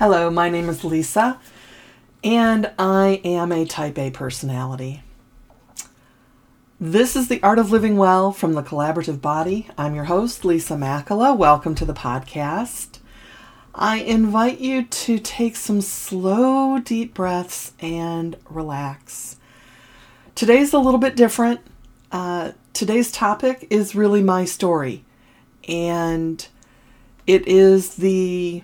Hello, my name is Lisa, and I am a type A personality. This is The Art of Living Well from the Collaborative Body. I'm your host, Lisa Makala. Welcome to the podcast. I invite you to take some slow, deep breaths and relax. Today's a little bit different. Uh, today's topic is really my story, and it is the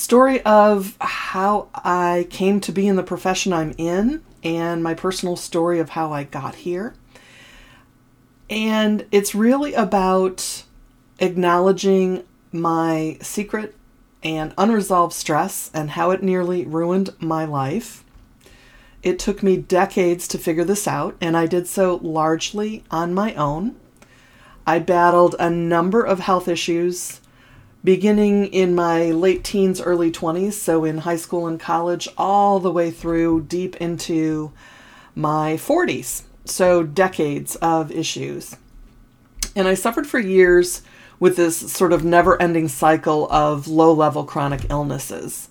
story of how I came to be in the profession I'm in and my personal story of how I got here. And it's really about acknowledging my secret and unresolved stress and how it nearly ruined my life. It took me decades to figure this out, and I did so largely on my own. I battled a number of health issues beginning in my late teens, early 20s, so in high school and college, all the way through deep into my 40s. So decades of issues. And I suffered for years with this sort of never ending cycle of low level chronic illnesses.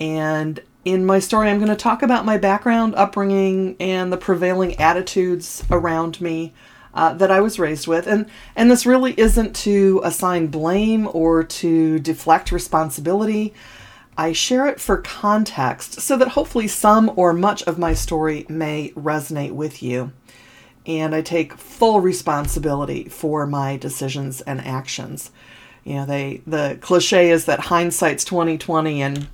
And in my story, I'm going to talk about my background, upbringing, and the prevailing attitudes around me uh, that I was raised with. And, and this really isn't to assign blame or to deflect responsibility. I share it for context so that hopefully some or much of my story may resonate with you. And I take full responsibility for my decisions and actions. You know, they the cliche is that hindsight's 2020 and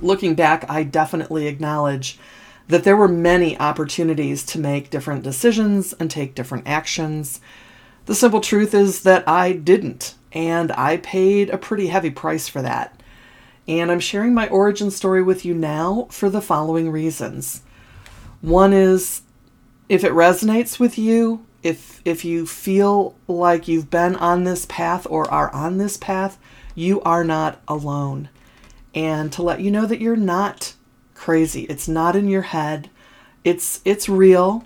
looking back, I definitely acknowledge that there were many opportunities to make different decisions and take different actions. The simple truth is that I didn't, and I paid a pretty heavy price for that. And I'm sharing my origin story with you now for the following reasons. One is if it resonates with you, if if you feel like you've been on this path or are on this path, you are not alone. And to let you know that you're not crazy. It's not in your head. It's it's real.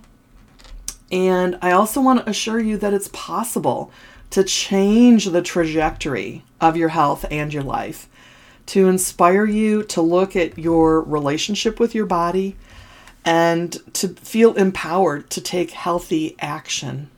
And I also want to assure you that it's possible to change the trajectory of your health and your life, to inspire you to look at your relationship with your body and to feel empowered to take healthy action.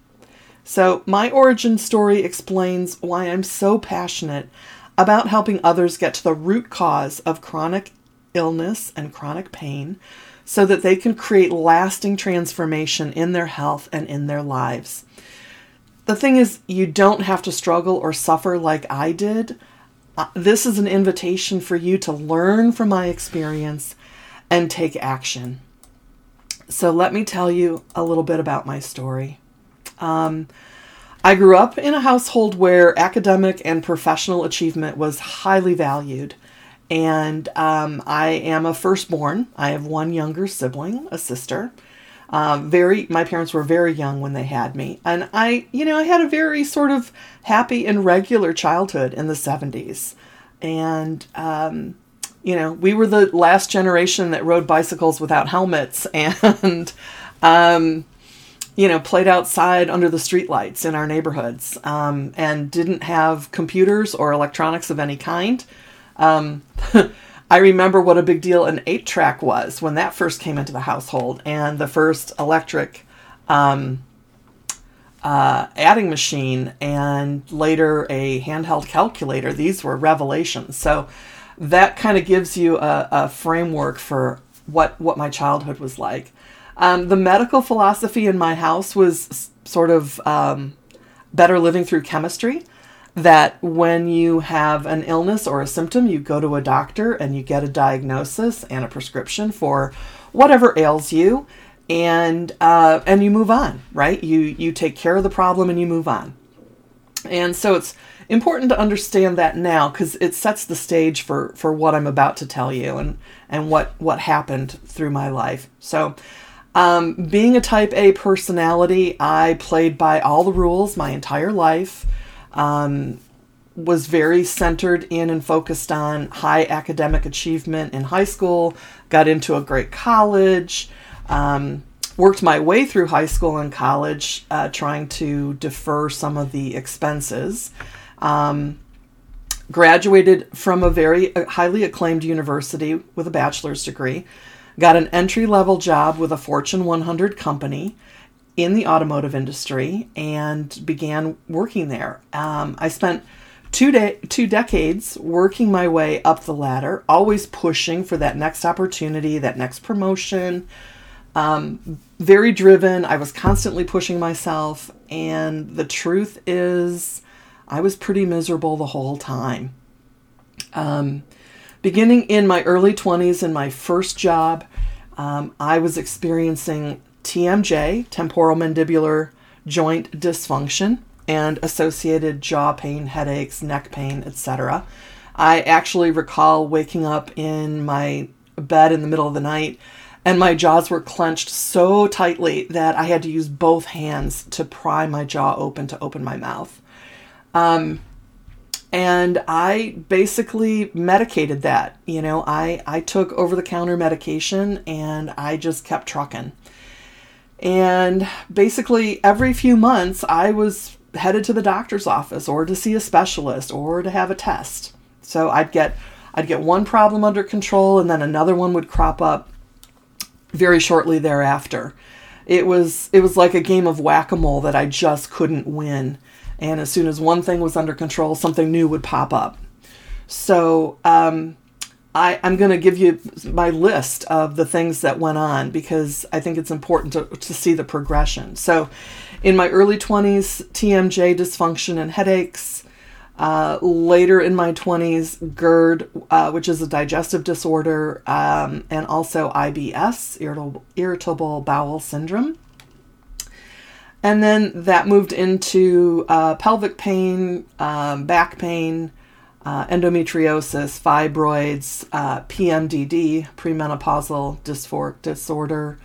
So, my origin story explains why I'm so passionate about helping others get to the root cause of chronic illness and chronic pain so that they can create lasting transformation in their health and in their lives. The thing is, you don't have to struggle or suffer like I did. Uh, this is an invitation for you to learn from my experience and take action. So, let me tell you a little bit about my story. Um, I grew up in a household where academic and professional achievement was highly valued. And um, I am a firstborn. I have one younger sibling, a sister. Um, very, my parents were very young when they had me, and I, you know, I had a very sort of happy and regular childhood in the '70s, and um, you know, we were the last generation that rode bicycles without helmets, and um, you know, played outside under the streetlights in our neighborhoods, um, and didn't have computers or electronics of any kind. Um, I remember what a big deal an eight track was when that first came into the household, and the first electric um, uh, adding machine, and later a handheld calculator. These were revelations. So that kind of gives you a, a, framework for what what my childhood was like. Um, the medical philosophy in my house was sort of um, better living through chemistry that when you have an illness or a symptom, you go to a doctor and you get a diagnosis and a prescription for whatever ails you, and uh, and you move on, right? You you take care of the problem and you move on. And so it's important to understand that now because it sets the stage for for what I'm about to tell you and and what what happened through my life. So. Um, being a type A personality, I played by all the rules my entire life um, was very centered in and focused on high academic achievement in high school, got into a great college, um, worked my way through high school and college, uh, trying to defer some of the expenses. Um, graduated from a very uh, highly acclaimed university with a bachelor's degree, got an entry level job with a Fortune 100 company in the automotive industry, and began working there. Um, I spent two de- two decades working my way up the ladder, always pushing for that next opportunity, that next promotion. Um, very driven. I was constantly pushing myself, and the truth is, I was pretty miserable the whole time. Um, beginning in my early 20s, in my first job, um, I was experiencing TMJ, temporal mandibular joint dysfunction and associated jaw pain, headaches, neck pain, etc. I actually recall waking up in my bed in the middle of the night and my jaws were clenched so tightly that I had to use both hands to pry my jaw open to open my mouth. Um, and I basically medicated that. You know, I, I took over the counter medication and I just kept trucking. And basically, every few months, I was headed to the doctor's office or to see a specialist or to have a test. So I'd get I'd get one problem under control and then another one would crop up very shortly thereafter. It was it was like a game of whack-a-mole that I just couldn't win. And as soon as one thing was under control, something new would pop up. So um, I, I'm going to give you my list of the things that went on because I think it's important to, to see the progression. So, in my early 20s, TMJ dysfunction and headaches. Uh, later in my 20s, GERD, uh, which is a digestive disorder, um, and also IBS, irritable, irritable bowel syndrome. And then that moved into uh, pelvic pain, um, back pain, uh, endometriosis, fibroids, uh, PMDD, premenopausal dysphoric disorder,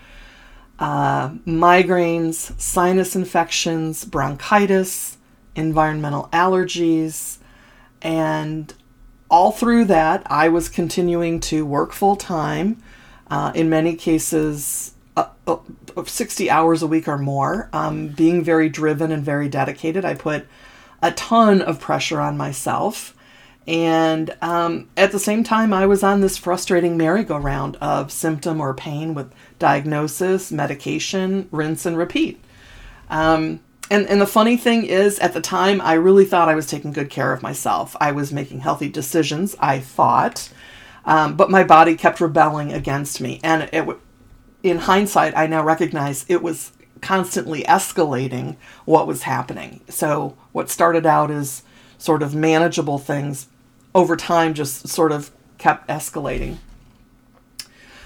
uh, migraines, sinus infections, bronchitis, environmental allergies, and all through that, I was continuing to work full time, uh, in many cases, uh, uh, 60 hours a week or more, um, being very driven and very dedicated. I put a ton of pressure on myself. And um, at the same time, I was on this frustrating merry-go-round of symptom or pain with diagnosis, medication, rinse and repeat. Um, and, and the funny thing is, at the time, I really thought I was taking good care of myself. I was making healthy decisions, I thought, um, but my body kept rebelling against me. And it, in hindsight, I now recognize it was constantly escalating what was happening. So, what started out as sort of manageable things over time just sort of kept escalating.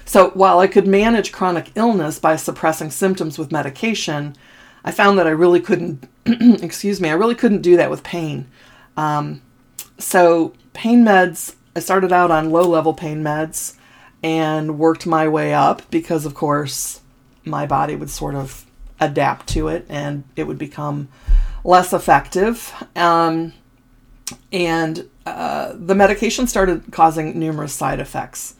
So while I could manage chronic illness by suppressing symptoms with medication, I found that I really couldn't, excuse me, I really couldn't do that with pain. Um, so pain meds, I started out on low level pain meds and worked my way up because, of course, my body would sort of adapt to it and it would become less effective. Um, and uh, the medication started causing numerous side effects.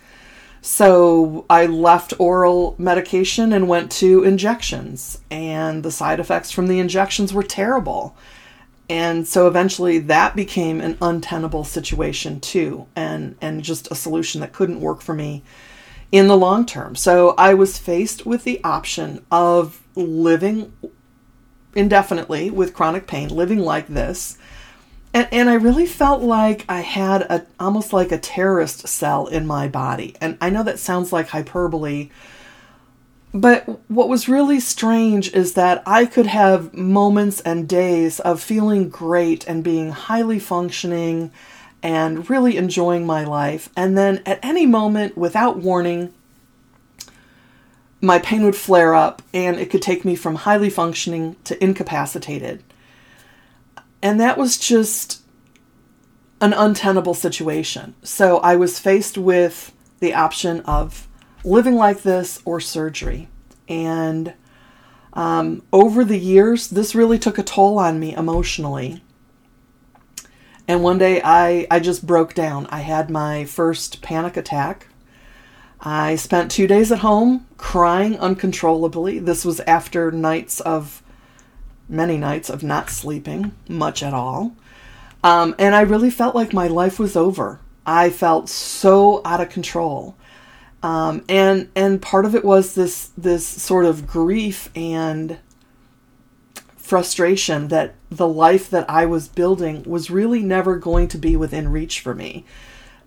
So I left oral medication and went to injections, and the side effects from the injections were terrible. And so eventually that became an untenable situation too, and, and just a solution that couldn't work for me in the long term. So I was faced with the option of living indefinitely with chronic pain, living like this, and, and I really felt like I had a almost like a terrorist cell in my body. And I know that sounds like hyperbole, but what was really strange is that I could have moments and days of feeling great and being highly functioning and really enjoying my life. And then at any moment, without warning, my pain would flare up and it could take me from highly functioning to incapacitated. And that was just an untenable situation. So I was faced with the option of living like this or surgery. And um, over the years, this really took a toll on me emotionally. And one day I, I just broke down. I had my first panic attack. I spent two days at home crying uncontrollably. This was after nights of many nights of not sleeping much at all. Um, and I really felt like my life was over. I felt so out of control. Um, and and part of it was this this sort of grief and frustration that the life that I was building was really never going to be within reach for me.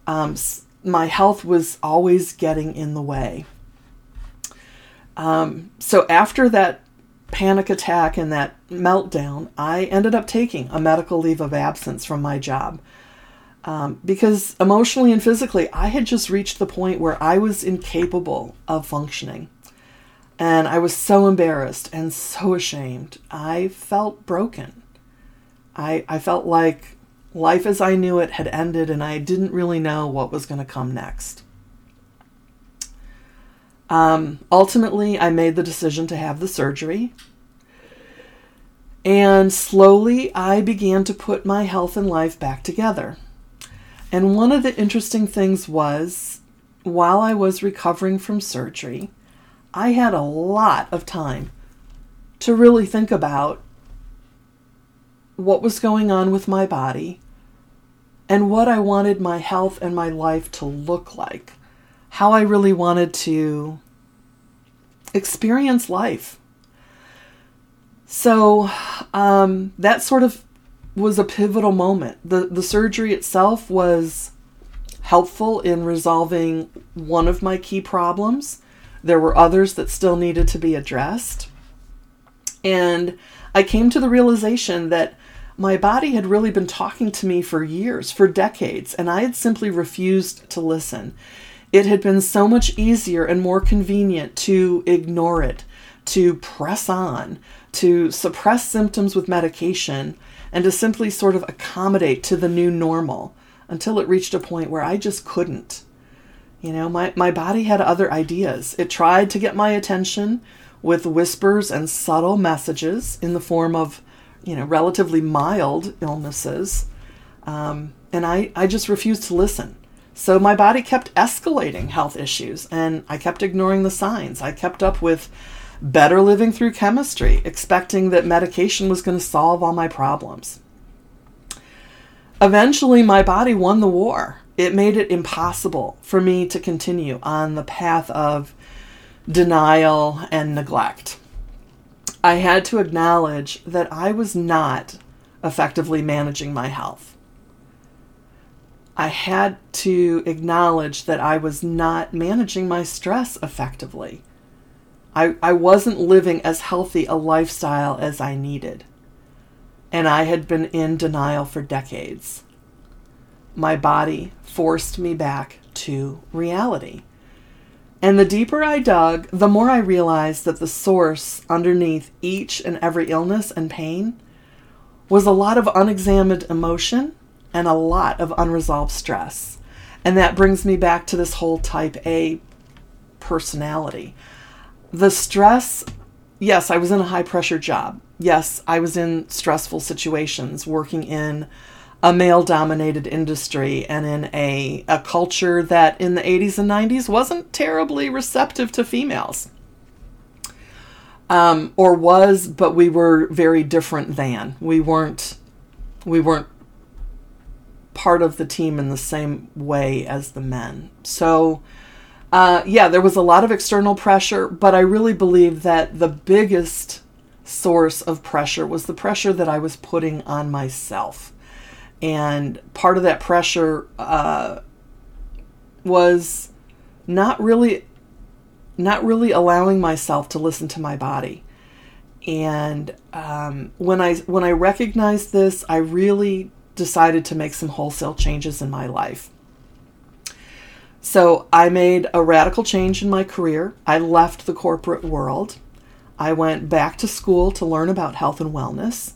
Um, my health was always getting in the way. Um, so after that panic attack and that meltdown, I ended up taking a medical leave of absence from my job. Um, because emotionally and physically, I had just reached the point where I was incapable of functioning. And I was so embarrassed and so ashamed. I felt broken. I, I felt like life as I knew it had ended and I didn't really know what was going to come next. Um, ultimately, I made the decision to have the surgery. And slowly, I began to put my health and life back together. And one of the interesting things was while I was recovering from surgery, I had a lot of time to really think about what was going on with my body and what I wanted my health and my life to look like how I really wanted to experience life. So um, that sort of was a pivotal moment. The, the surgery itself was helpful in resolving one of my key problems. There were others that still needed to be addressed. And I came to the realization that my body had really been talking to me for years, for decades, and I had simply refused to listen. It had been so much easier and more convenient to ignore it, to press on, to suppress symptoms with medication, and to simply sort of accommodate to the new normal until it reached a point where I just couldn't. You know, my, my body had other ideas. It tried to get my attention with whispers and subtle messages in the form of, you know, relatively mild illnesses. Um, and I, I just refused to listen. So my body kept escalating health issues and I kept ignoring the signs. I kept up with better living through chemistry, expecting that medication was going to solve all my problems. Eventually, my body won the war. It made it impossible for me to continue on the path of denial and neglect. I had to acknowledge that I was not effectively managing my health. I had to acknowledge that I was not managing my stress effectively. I, I wasn't living as healthy a lifestyle as I needed. And I had been in denial for decades. My body forced me back to reality. And the deeper I dug, the more I realized that the source underneath each and every illness and pain was a lot of unexamined emotion and a lot of unresolved stress. And that brings me back to this whole type A personality. The stress, yes, I was in a high pressure job. Yes, I was in stressful situations working in a male dominated industry and in a, a culture that in the 80s and 90s wasn't terribly receptive to females. Um, or was, but we were very different than. We weren't we weren't part of the team in the same way as the men. So, uh, yeah, there was a lot of external pressure, but I really believe that the biggest source of pressure was the pressure that I was putting on myself. And part of that pressure uh, was not really not really allowing myself to listen to my body. And um, when I when I recognized this, I really decided to make some wholesale changes in my life. So I made a radical change in my career. I left the corporate world. I went back to school to learn about health and wellness.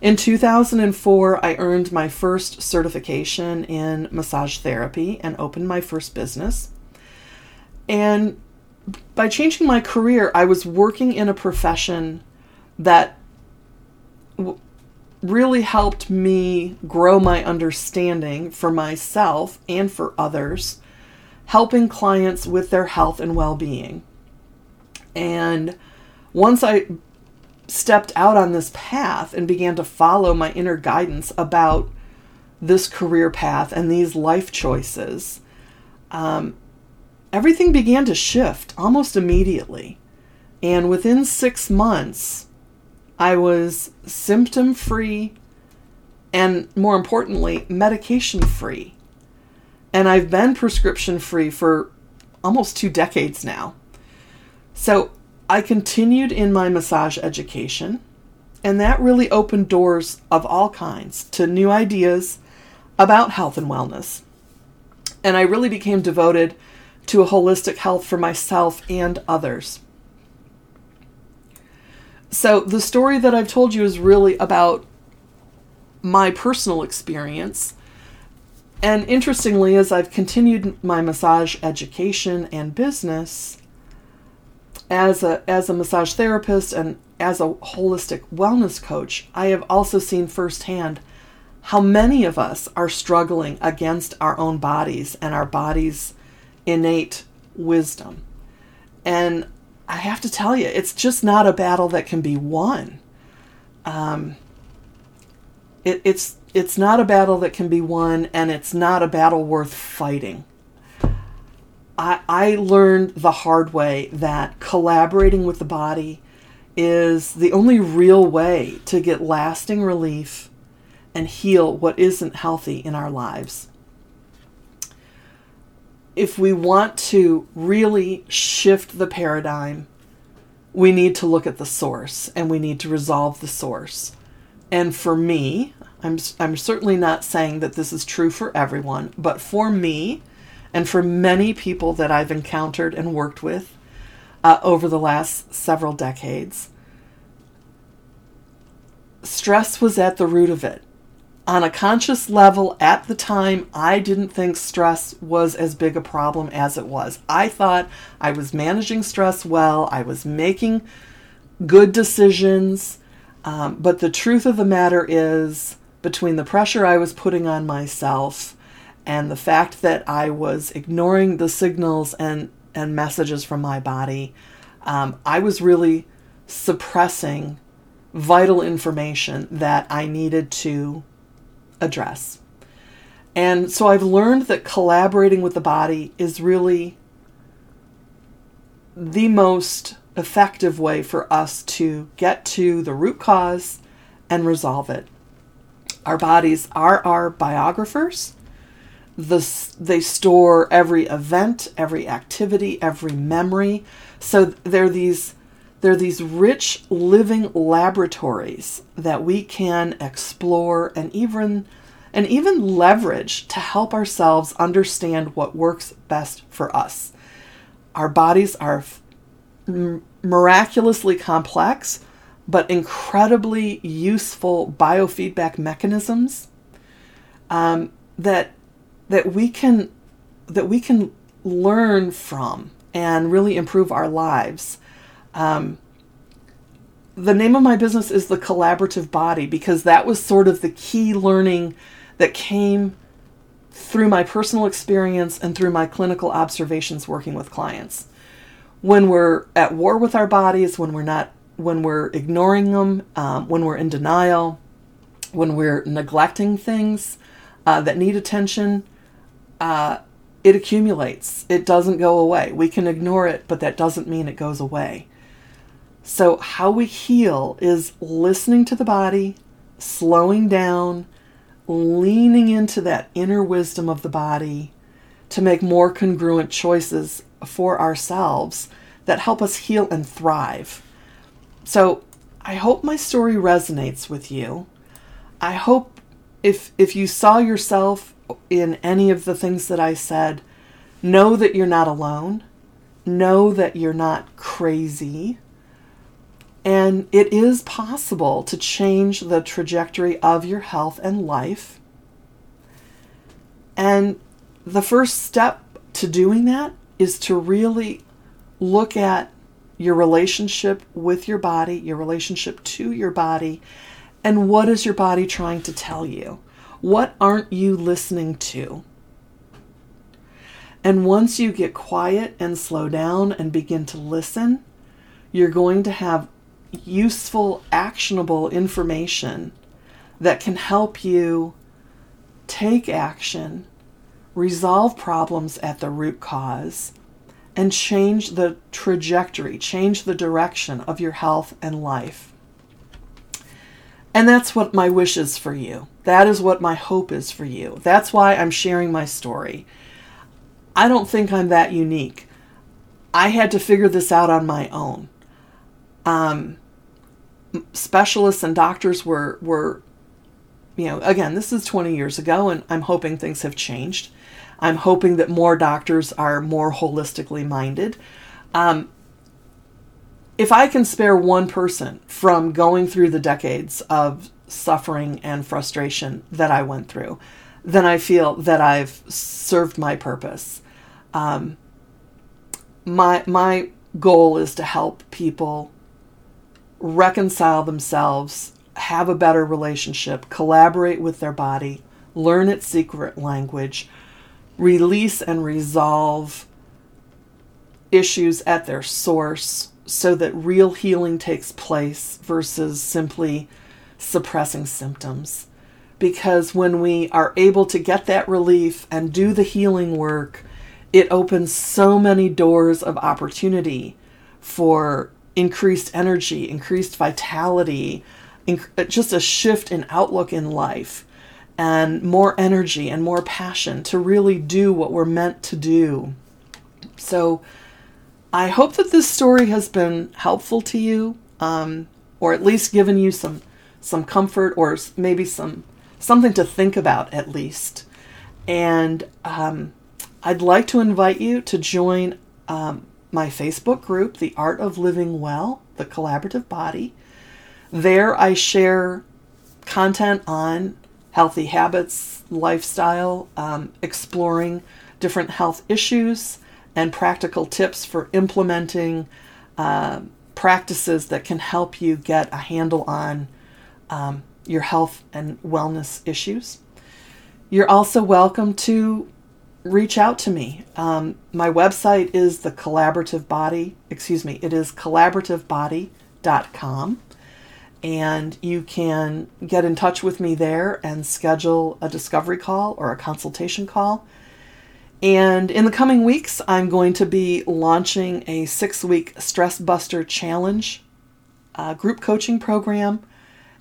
In 2004, I earned my first certification in massage therapy and opened my first business. And by changing my career, I was working in a profession that really helped me grow my understanding for myself and for others, helping clients with their health and well being. And once I stepped out on this path and began to follow my inner guidance about this career path and these life choices, um, everything began to shift almost immediately. And within six months, I was symptom free and, more importantly, medication free. And I've been prescription free for almost two decades now. So I continued in my massage education, and that really opened doors of all kinds to new ideas about health and wellness. And I really became devoted to a holistic health for myself and others. So, the story that I've told you is really about my personal experience. And interestingly, as I've continued my massage education and business, as a, as a massage therapist and as a holistic wellness coach, I have also seen firsthand how many of us are struggling against our own bodies and our bodies' innate wisdom. And I have to tell you, it's just not a battle that can be won. Um, it, it's it's not a battle that can be won, and it's not a battle worth fighting. I, I learned the hard way that collaborating with the body is the only real way to get lasting relief and heal what isn't healthy in our lives. If we want to really shift the paradigm, we need to look at the source and we need to resolve the source. And for me, I'm, I'm certainly not saying that this is true for everyone, but for me, and for many people that I've encountered and worked with uh, over the last several decades, stress was at the root of it. On a conscious level, at the time, I didn't think stress was as big a problem as it was. I thought I was managing stress well, I was making good decisions, um, but the truth of the matter is, between the pressure I was putting on myself and the fact that I was ignoring the signals and, and messages from my body, um, I was really suppressing vital information that I needed to address. And so I've learned that collaborating with the body is really the most effective way for us to get to the root cause and resolve it. Our bodies are our biographers the, they store every event, every activity, every memory. So they're these they're these rich living laboratories that we can explore and even and even leverage to help ourselves understand what works best for us. Our bodies are miraculously complex but incredibly useful biofeedback mechanisms um, that that we can that we can learn from and really improve our lives. Um, the name of my business is the collaborative body because that was sort of the key learning that came through my personal experience and through my clinical observations working with clients. When we're at war with our bodies, when we're not, when we're ignoring them, um, when we're in denial, when we're neglecting things uh, that need attention, uh, it accumulates. It doesn't go away. We can ignore it, but that doesn't mean it goes away. So, how we heal is listening to the body, slowing down, leaning into that inner wisdom of the body to make more congruent choices for ourselves that help us heal and thrive. So, I hope my story resonates with you. I hope if if you saw yourself in any of the things that I said, know that you're not alone. Know that you're not crazy. And it is possible to change the trajectory of your health and life. And the first step to doing that is to really look at your relationship with your body, your relationship to your body, and what is your body trying to tell you? What aren't you listening to? And once you get quiet and slow down and begin to listen, you're going to have useful, actionable information that can help you take action, resolve problems at the root cause, and change the trajectory, change the direction of your health and life. And that's what my wish is for you. That is what my hope is for you. That's why I'm sharing my story. I don't think I'm that unique. I had to figure this out on my own. Um, specialists and doctors were were you know again this is 20 years ago and i'm hoping things have changed. I'm hoping that more doctors are more holistically minded. Um, if i can spare one person from going through the decades of suffering and frustration that i went through then i feel that i've served my purpose. Um, my my goal is to help people reconcile themselves, have a better relationship, collaborate with their body, learn its secret language, release and resolve issues at their source so that real healing takes place versus simply suppressing symptoms. Because when we are able to get that relief and do the healing work, it opens so many doors of opportunity for increased energy, increased vitality, inc- just a shift in outlook in life, and more energy and more passion to really do what we're meant to do. So, I hope that this story has been helpful to you, um, or at least given you some some comfort, or maybe some something to think about at least. And um, I'd like to invite you to join um, my Facebook group, The Art of Living Well, the Collaborative Body. There I share content on healthy habits, lifestyle, um, exploring different health issues, and practical tips for implementing uh, practices that can help you get a handle on um, your health and wellness issues. You're also welcome to reach out to me. Um, my website is the collaborative body, excuse me, it is collaborativebody.com. And you can get in touch with me there and schedule a discovery call or a consultation call. And in the coming weeks, I'm going to be launching a six week Stress Buster Challenge uh, group coaching program.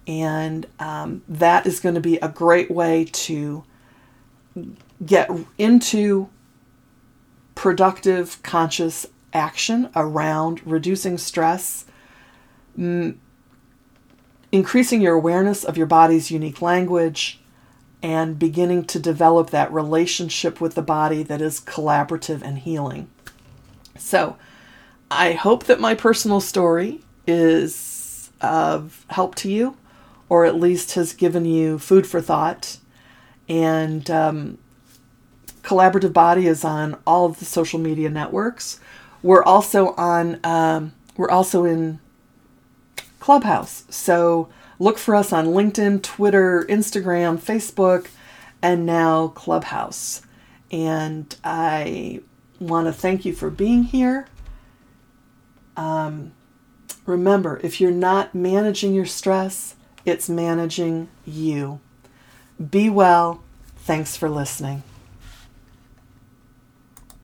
And um, that is going to be a great way to get into productive, conscious action around reducing stress, m- increasing your awareness of your body's unique language, and beginning to develop that relationship with the body that is collaborative and healing. So, I hope that my personal story is of help to you, or at least has given you food for thought. And um, Collaborative Body is on all of the social media networks. We're also on. Um, we're also in Clubhouse. So look for us on LinkedIn, Twitter, Instagram, Facebook, and now Clubhouse. And I want to thank you for being here. Um, remember, if you're not managing your stress, it's managing you. Be well. Thanks for listening.